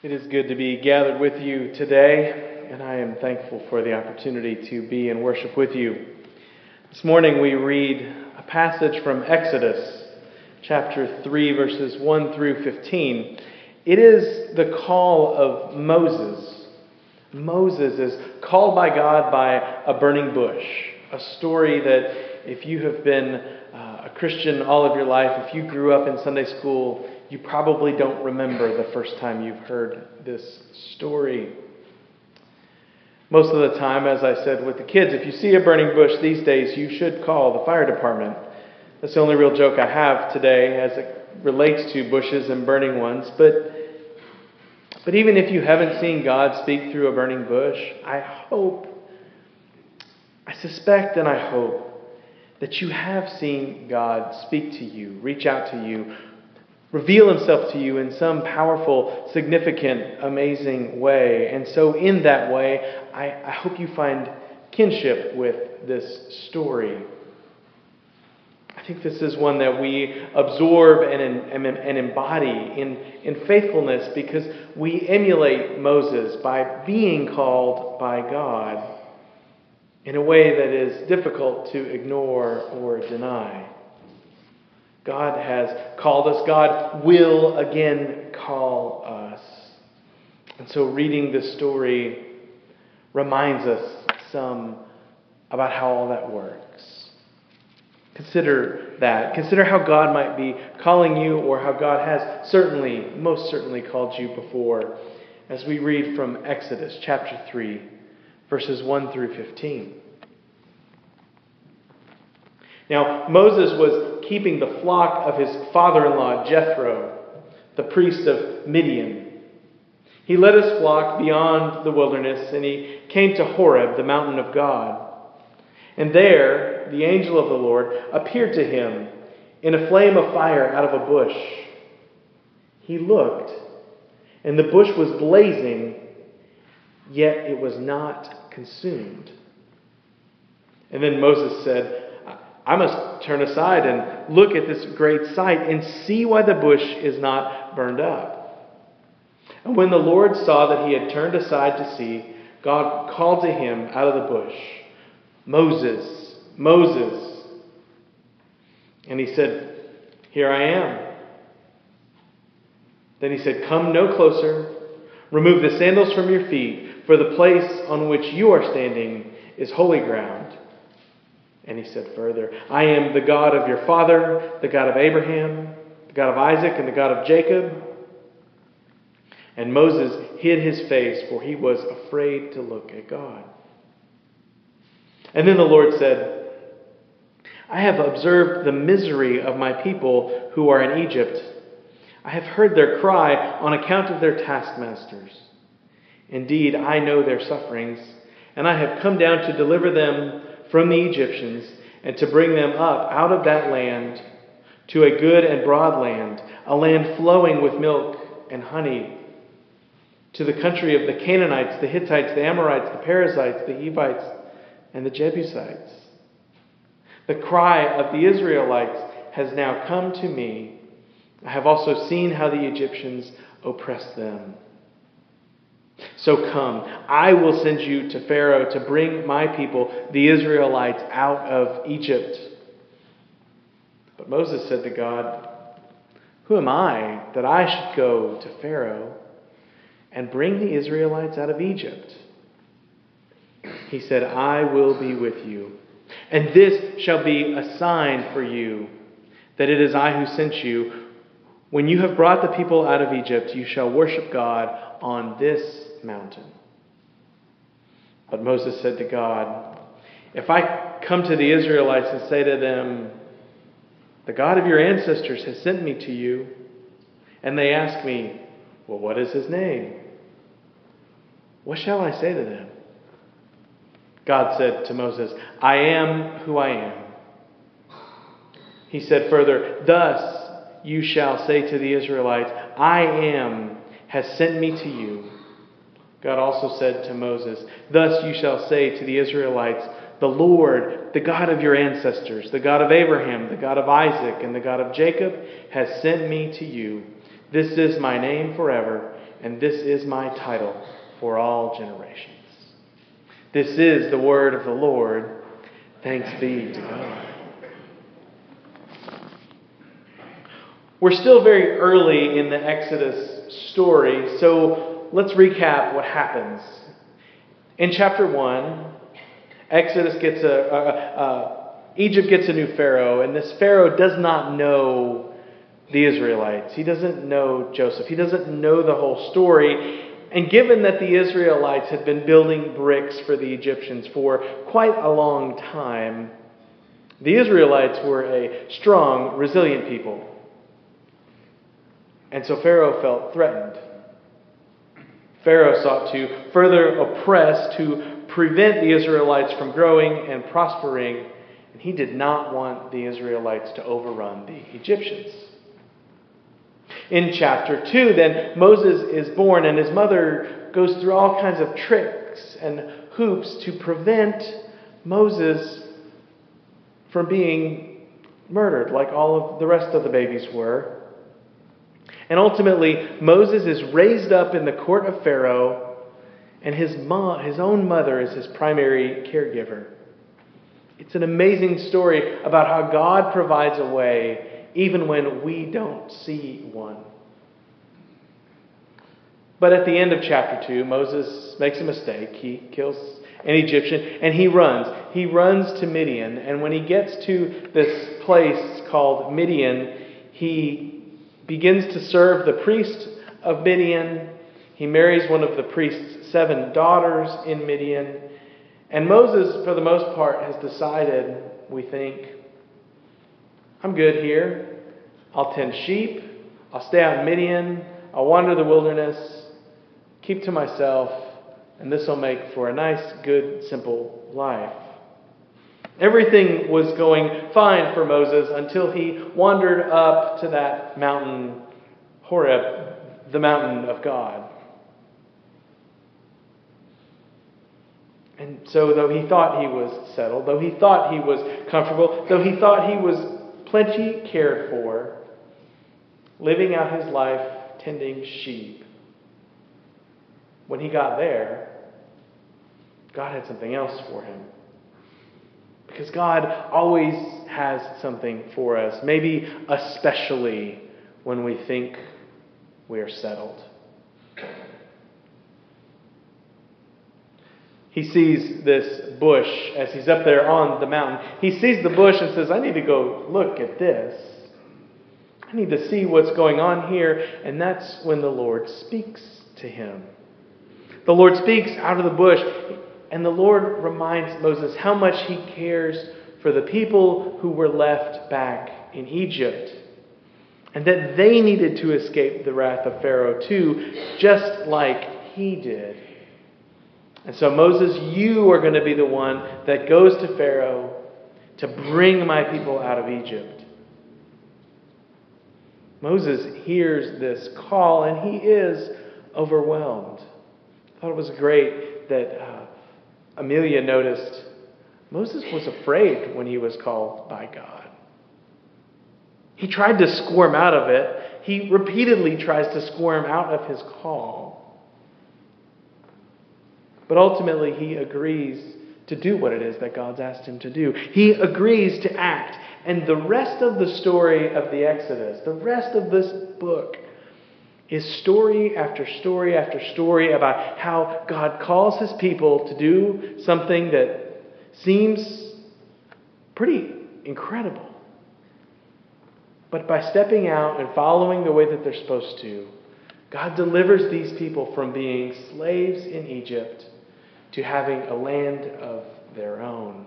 It is good to be gathered with you today, and I am thankful for the opportunity to be in worship with you. This morning we read a passage from Exodus, chapter 3, verses 1 through 15. It is the call of Moses. Moses is called by God by a burning bush, a story that if you have been uh, a Christian all of your life, if you grew up in Sunday school, you probably don't remember the first time you've heard this story. Most of the time, as I said with the kids, if you see a burning bush these days, you should call the fire department. That's the only real joke I have today as it relates to bushes and burning ones. But, but even if you haven't seen God speak through a burning bush, I hope, I suspect and I hope that you have seen God speak to you, reach out to you, reveal himself to you in some powerful, significant, amazing way. And so, in that way, I, I hope you find kinship with this story. I think this is one that we absorb and, and, and embody in, in faithfulness because we emulate Moses by being called by God in a way that is difficult to ignore or deny. God has called us. God will again call us. And so, reading this story reminds us some about how all that works. Consider that. Consider how God might be calling you, or how God has certainly, most certainly, called you before, as we read from Exodus chapter 3, verses 1 through 15. Now, Moses was keeping the flock of his father in law, Jethro, the priest of Midian. He led his flock beyond the wilderness, and he came to Horeb, the mountain of God. And there, the angel of the Lord appeared to him in a flame of fire out of a bush. He looked, and the bush was blazing, yet it was not consumed. And then Moses said, I must turn aside and look at this great sight and see why the bush is not burned up. And when the Lord saw that he had turned aside to see, God called to him out of the bush, Moses, Moses. And he said, Here I am. Then he said, Come no closer. Remove the sandals from your feet, for the place on which you are standing is holy ground. And he said further, I am the God of your father, the God of Abraham, the God of Isaac, and the God of Jacob. And Moses hid his face, for he was afraid to look at God. And then the Lord said, I have observed the misery of my people who are in Egypt. I have heard their cry on account of their taskmasters. Indeed, I know their sufferings, and I have come down to deliver them from the Egyptians and to bring them up out of that land to a good and broad land, a land flowing with milk and honey, to the country of the Canaanites, the Hittites, the Amorites, the Perizzites, the Hivites, and the Jebusites. The cry of the Israelites has now come to me. I have also seen how the Egyptians oppressed them. So come, I will send you to Pharaoh to bring my people, the Israelites, out of Egypt. But Moses said to God, Who am I that I should go to Pharaoh and bring the Israelites out of Egypt? He said, I will be with you. And this shall be a sign for you that it is I who sent you. When you have brought the people out of Egypt, you shall worship God on this mountain. But Moses said to God, If I come to the Israelites and say to them, The God of your ancestors has sent me to you, and they ask me, Well, what is his name? What shall I say to them? God said to Moses, I am who I am. He said further, Thus you shall say to the Israelites, I am has sent me to you. God also said to Moses, Thus you shall say to the Israelites, The Lord, the God of your ancestors, the God of Abraham, the God of Isaac, and the God of Jacob, has sent me to you. This is my name forever, and this is my title for all generations. This is the word of the Lord. Thanks be to God. We're still very early in the Exodus story, so let's recap what happens. In chapter 1, Exodus gets a, a, a, Egypt gets a new Pharaoh, and this Pharaoh does not know the Israelites. He doesn't know Joseph. He doesn't know the whole story. And given that the Israelites had been building bricks for the Egyptians for quite a long time, the Israelites were a strong, resilient people. And so Pharaoh felt threatened. Pharaoh sought to further oppress, to prevent the Israelites from growing and prospering, and he did not want the Israelites to overrun the Egyptians. In chapter 2, then, Moses is born, and his mother goes through all kinds of tricks and hoops to prevent Moses from being murdered, like all of the rest of the babies were. And ultimately, Moses is raised up in the court of Pharaoh, and his, mom, his own mother is his primary caregiver. It's an amazing story about how God provides a way even when we don't see one. But at the end of chapter 2, Moses makes a mistake. He kills an Egyptian and he runs. He runs to Midian. And when he gets to this place called Midian, he begins to serve the priest of Midian. He marries one of the priest's seven daughters in Midian. And Moses, for the most part, has decided, we think, I'm good here. I'll tend sheep. I'll stay out in Midian. I'll wander the wilderness, keep to myself, and this will make for a nice, good, simple life. Everything was going fine for Moses until he wandered up to that mountain, Horeb, the mountain of God. And so, though he thought he was settled, though he thought he was comfortable, though he thought he was plenty cared for, living out his life tending sheep. When he got there, God had something else for him. Because God always has something for us, maybe especially when we think we are settled. He sees this bush as he's up there on the mountain. He sees the bush and says, I need to go look at this. I need to see what's going on here. And that's when the Lord speaks to him. The Lord speaks out of the bush, and the Lord reminds Moses how much he cares for the people who were left back in Egypt. And that they needed to escape the wrath of Pharaoh too, just like he did. And so, Moses, you are going to be the one that goes to Pharaoh to bring my people out of Egypt. Moses hears this call and he is overwhelmed. I thought it was great that uh, Amelia noticed Moses was afraid when he was called by God. He tried to squirm out of it. He repeatedly tries to squirm out of his call. But ultimately, he agrees to do what it is that God's asked him to do. He agrees to act. And the rest of the story of the Exodus, the rest of this book, is story after story after story about how God calls his people to do something that seems pretty incredible. But by stepping out and following the way that they're supposed to, God delivers these people from being slaves in Egypt to having a land of their own.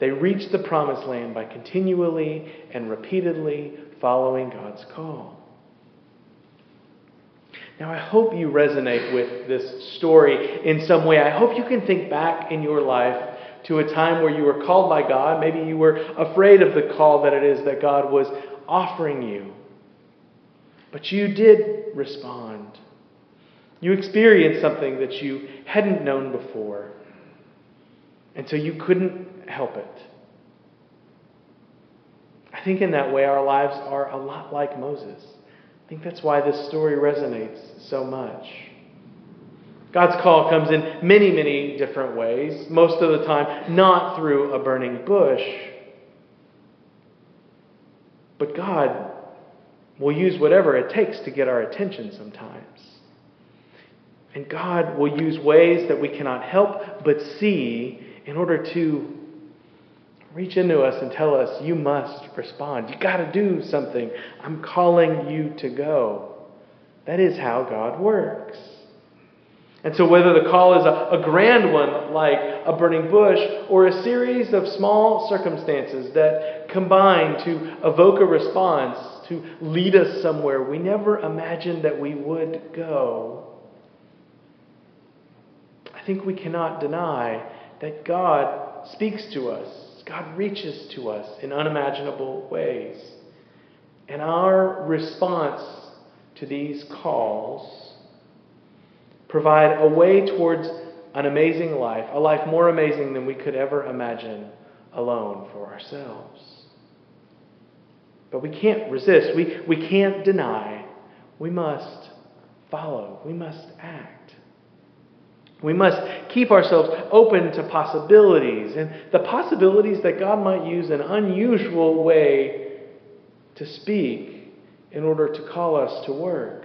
They reach the promised land by continually and repeatedly following God's call. Now, I hope you resonate with this story in some way. I hope you can think back in your life to a time where you were called by God. Maybe you were afraid of the call that it is that God was offering you. But you did respond. You experienced something that you hadn't known before. And so you couldn't help it. I think in that way, our lives are a lot like Moses. I think that's why this story resonates so much. God's call comes in many, many different ways, most of the time not through a burning bush. But God will use whatever it takes to get our attention sometimes. And God will use ways that we cannot help but see in order to reach into us and tell us, you must respond. You got to do something. I'm calling you to go. That is how God works. And so, whether the call is a, a, grand one, like a burning bush, or a series of small circumstances that combine to evoke a response, to lead us somewhere we never imagined that we would go, I think we cannot deny that God speaks to us God reaches to us in unimaginable ways. And our response to these calls provide a way towards an amazing life, a life more amazing than we could ever imagine alone for ourselves. But we can't resist. We, we can't deny. We must follow. We must act. We must keep ourselves open to possibilities and the possibilities that God might use an unusual way to speak in order to call us to work.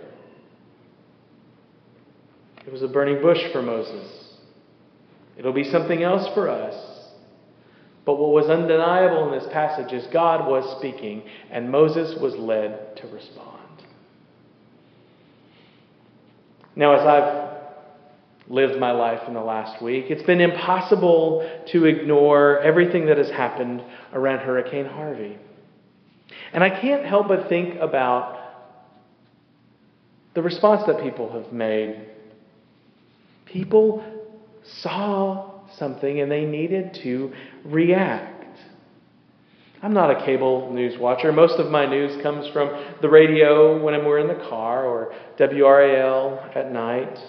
It was a burning bush for Moses. It'll be something else for us. But what was undeniable in this passage is God was speaking, and Moses was led to respond. Now, as I've lived my life in the last week. It's been impossible to ignore everything that has happened around Hurricane Harvey. And I can't help but think about the response that people have made. People saw something and they needed to react. I'm not a cable news watcher. Most of my news comes from the radio when we're in the car or WRAL at night.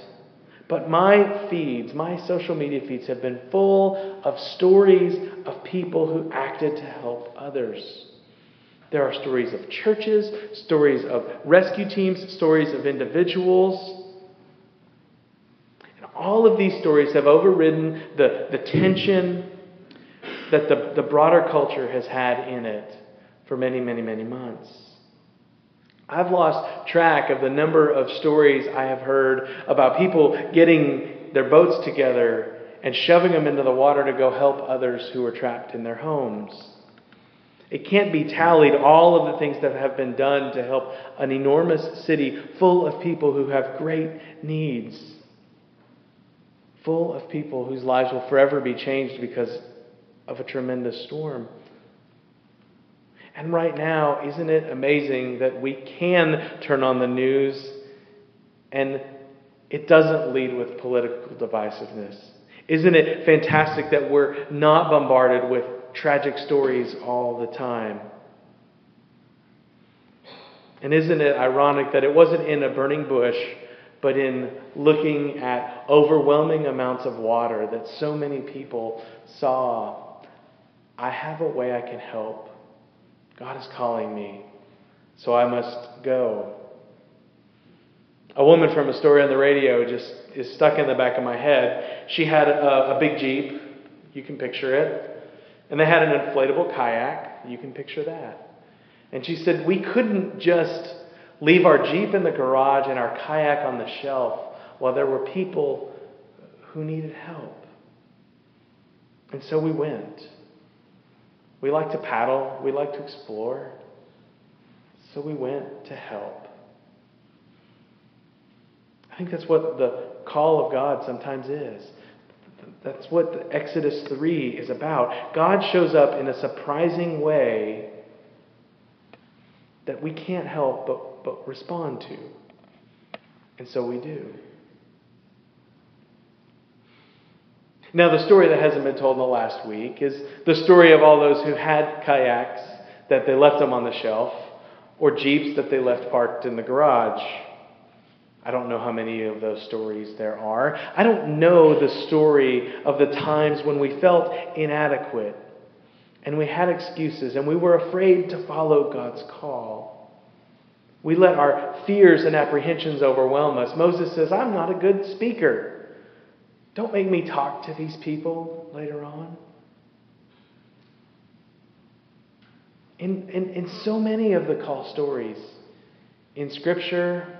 But my feeds, my social media feeds, have been full of stories of people who acted to help others. There are stories of churches, stories of rescue teams, stories of individuals. And all of these stories have overridden the, the tension that the, the broader culture has had in it for many, many, many months. I've lost track of the number of stories I have heard about people getting their boats together and shoving them into the water to go help others who are trapped in their homes. It can't be tallied all of the things that have been done to help an enormous city full of people who have great needs, full of people whose lives will forever be changed because of a tremendous storm. And right now, isn't it amazing that we can turn on the news and it doesn't lead with political divisiveness? Isn't it fantastic that we're not bombarded with tragic stories all the time? And isn't it ironic that it wasn't in a burning bush, but in looking at overwhelming amounts of water that so many people saw? I have a way I can help. God is calling me, so I must go. A woman from a story on the radio just is stuck in the back of my head. She had a, a big Jeep, you can picture it, and they had an inflatable kayak, you can picture that. And she said, We couldn't just leave our Jeep in the garage and our kayak on the shelf while there were people who needed help. And so we went. We like to paddle, we like to explore. So we went to help. I think that's what the call of God sometimes is. That's what Exodus 3 is about. God shows up in a surprising way that we can't help but, but respond to. And so we do. Now, the story that hasn't been told in the last week is the story of all those who had kayaks that they left them on the shelf, or jeeps that they left parked in the garage. I don't know how many of those stories there are. I don't know the story of the times when we felt inadequate and we had excuses and we were afraid to follow God's call. We let our fears and apprehensions overwhelm us. Moses says, I'm not a good speaker. Don't make me talk to these people later on. In, in, in so many of the call stories in Scripture,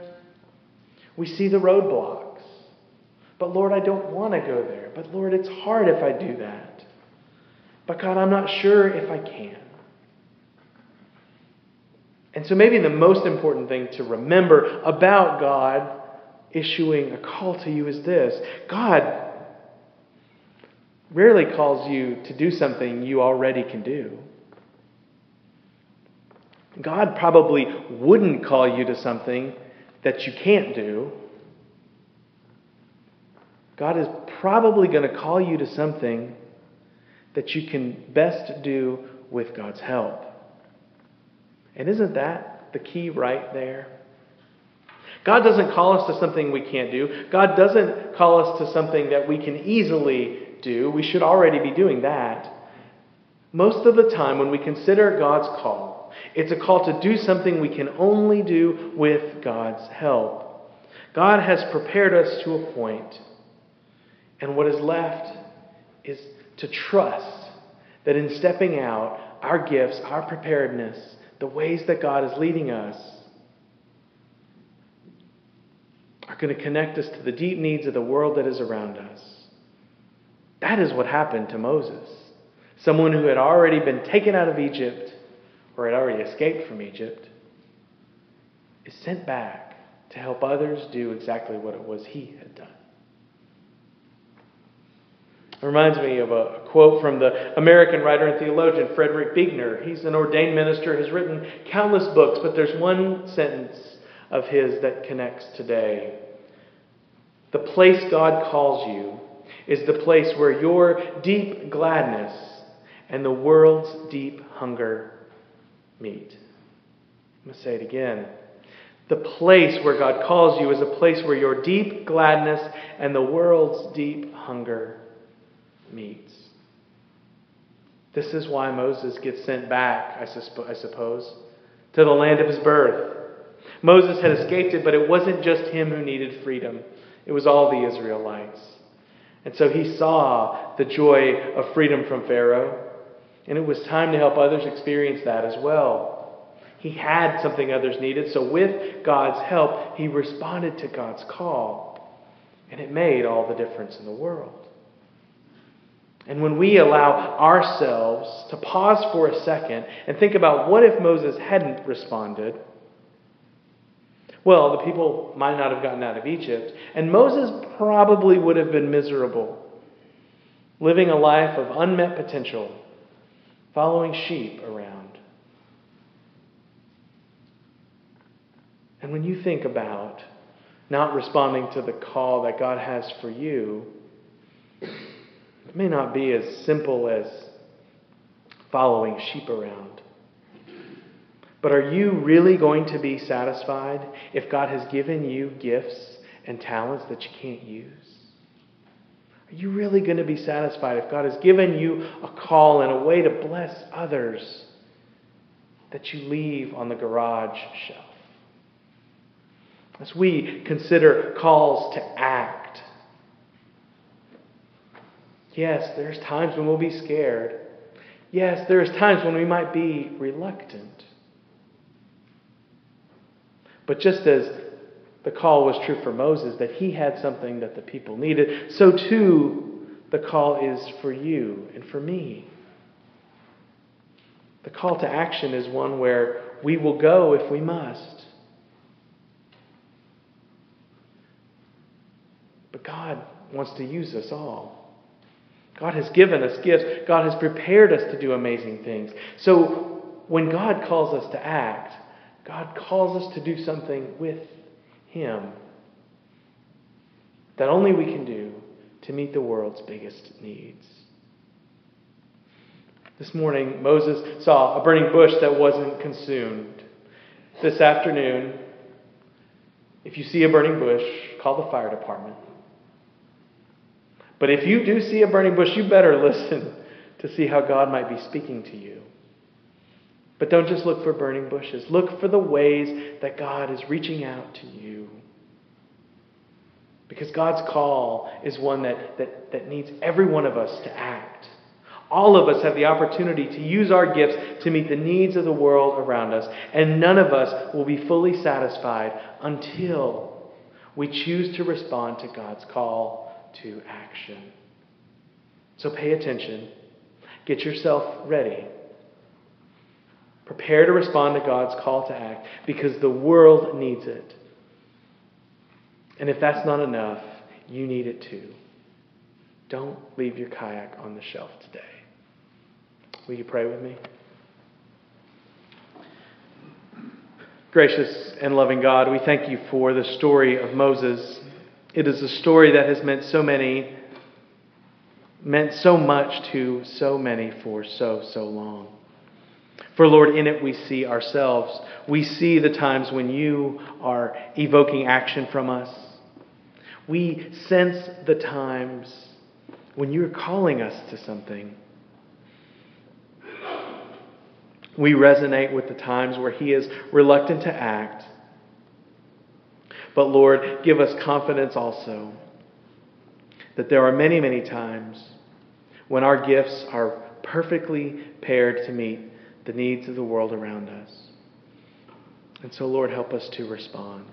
we see the roadblocks. But Lord, I don't want to go there. But Lord, it's hard if I do that. But God, I'm not sure if I can. And so maybe the most important thing to remember about God issuing a call to you is this God rarely calls you to do something you already can do. God probably wouldn't call you to something that you can't do. God is probably going to call you to something that you can best do with God's help. And isn't that the key right there? God doesn't call us to something we can't do. God doesn't call us to something that we can easily do. We should already be doing that. Most of the time, when we consider God's call, it's a call to do something we can only do with God's help. God has prepared us to a point, and what is left is to trust that in stepping out, our gifts, our preparedness, the ways that God is leading us, are going to connect us to the deep needs of the world that is around us. That is what happened to Moses. Someone who had already been taken out of Egypt or had already escaped from Egypt is sent back to help others do exactly what it was he had done. It reminds me of a quote from the American writer and theologian Frederick Buechner. He's an ordained minister, has written countless books, but there's one sentence of his that connects today. The place God calls you is the place where your deep gladness and the world's deep hunger meet. I'm going to say it again. The place where God calls you is a place where your deep gladness and the world's deep hunger meets. This is why Moses gets sent back, I, susp- I suppose, to the land of his birth. Moses had escaped it, but it wasn't just him who needed freedom, it was all the Israelites. And so he saw the joy of freedom from Pharaoh, and it was time to help others experience that as well. He had something others needed, so with God's help, he responded to God's call, and it made all the difference in the world. And when we allow ourselves to pause for a second and think about what if Moses hadn't responded, well, the people might not have gotten out of Egypt, and Moses probably would have been miserable, living a life of unmet potential, following sheep around. And when you think about not responding to the call that God has for you, it may not be as simple as following sheep around. But are you really going to be satisfied if God has given you gifts and talents that you can't use? Are you really going to be satisfied if God has given you a call and a way to bless others that you leave on the garage shelf? As we consider calls to act, Yes, there's times when we'll be scared. Yes, there's times when we might be reluctant. But just as the call was true for Moses, that he had something that the people needed, so too the call is for you and for me. The call to action is one where we will go if we must. But God wants to use us all. God has given us gifts. God has prepared us to do amazing things. So when God calls us to act, God calls us to do something with Him that only we can do to meet the world's biggest needs. This morning, Moses saw a burning bush that wasn't consumed. This afternoon, if you see a burning bush, call the fire department. But if you do see a burning bush, you better listen to see how God might be speaking to you. But don't just look for burning bushes. Look for the ways that God is reaching out to you. Because God's call is one that, that, that needs every one of us to act. All of us have the opportunity to use our gifts to meet the needs of the world around us, and none of us will be fully satisfied until we choose to respond to God's call to action. So pay attention, get yourself ready. Prepare to respond to God's call to act because the world needs it. And if that's not enough, you need it too. Don't leave your kayak on the shelf today. Will you pray with me? Gracious and loving God, we thank you for the story of Moses. It is a story that has meant so many, meant so much to so many for so, so long. For Lord, in it we see ourselves. We see the times when you are evoking action from us. We sense the times when you're calling us to something. We resonate with the times where He is reluctant to act. But Lord, give us confidence also that there are many, many times when our gifts are perfectly paired to meet the needs of the world around us. And so, Lord, help us to respond.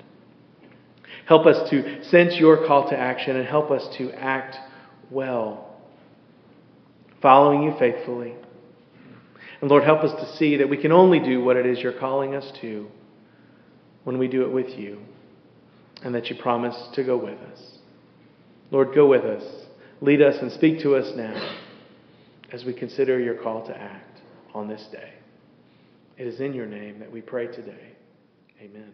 Help us to sense your call to action and help us to act well, following you faithfully. And Lord, help us to see that we can only do what it is you're calling us to when we do it with you, and that you promise to go with us. Lord, go with us. Lead us and speak to us now as we consider your call to act on this day. It is in your name that we pray today. Amen.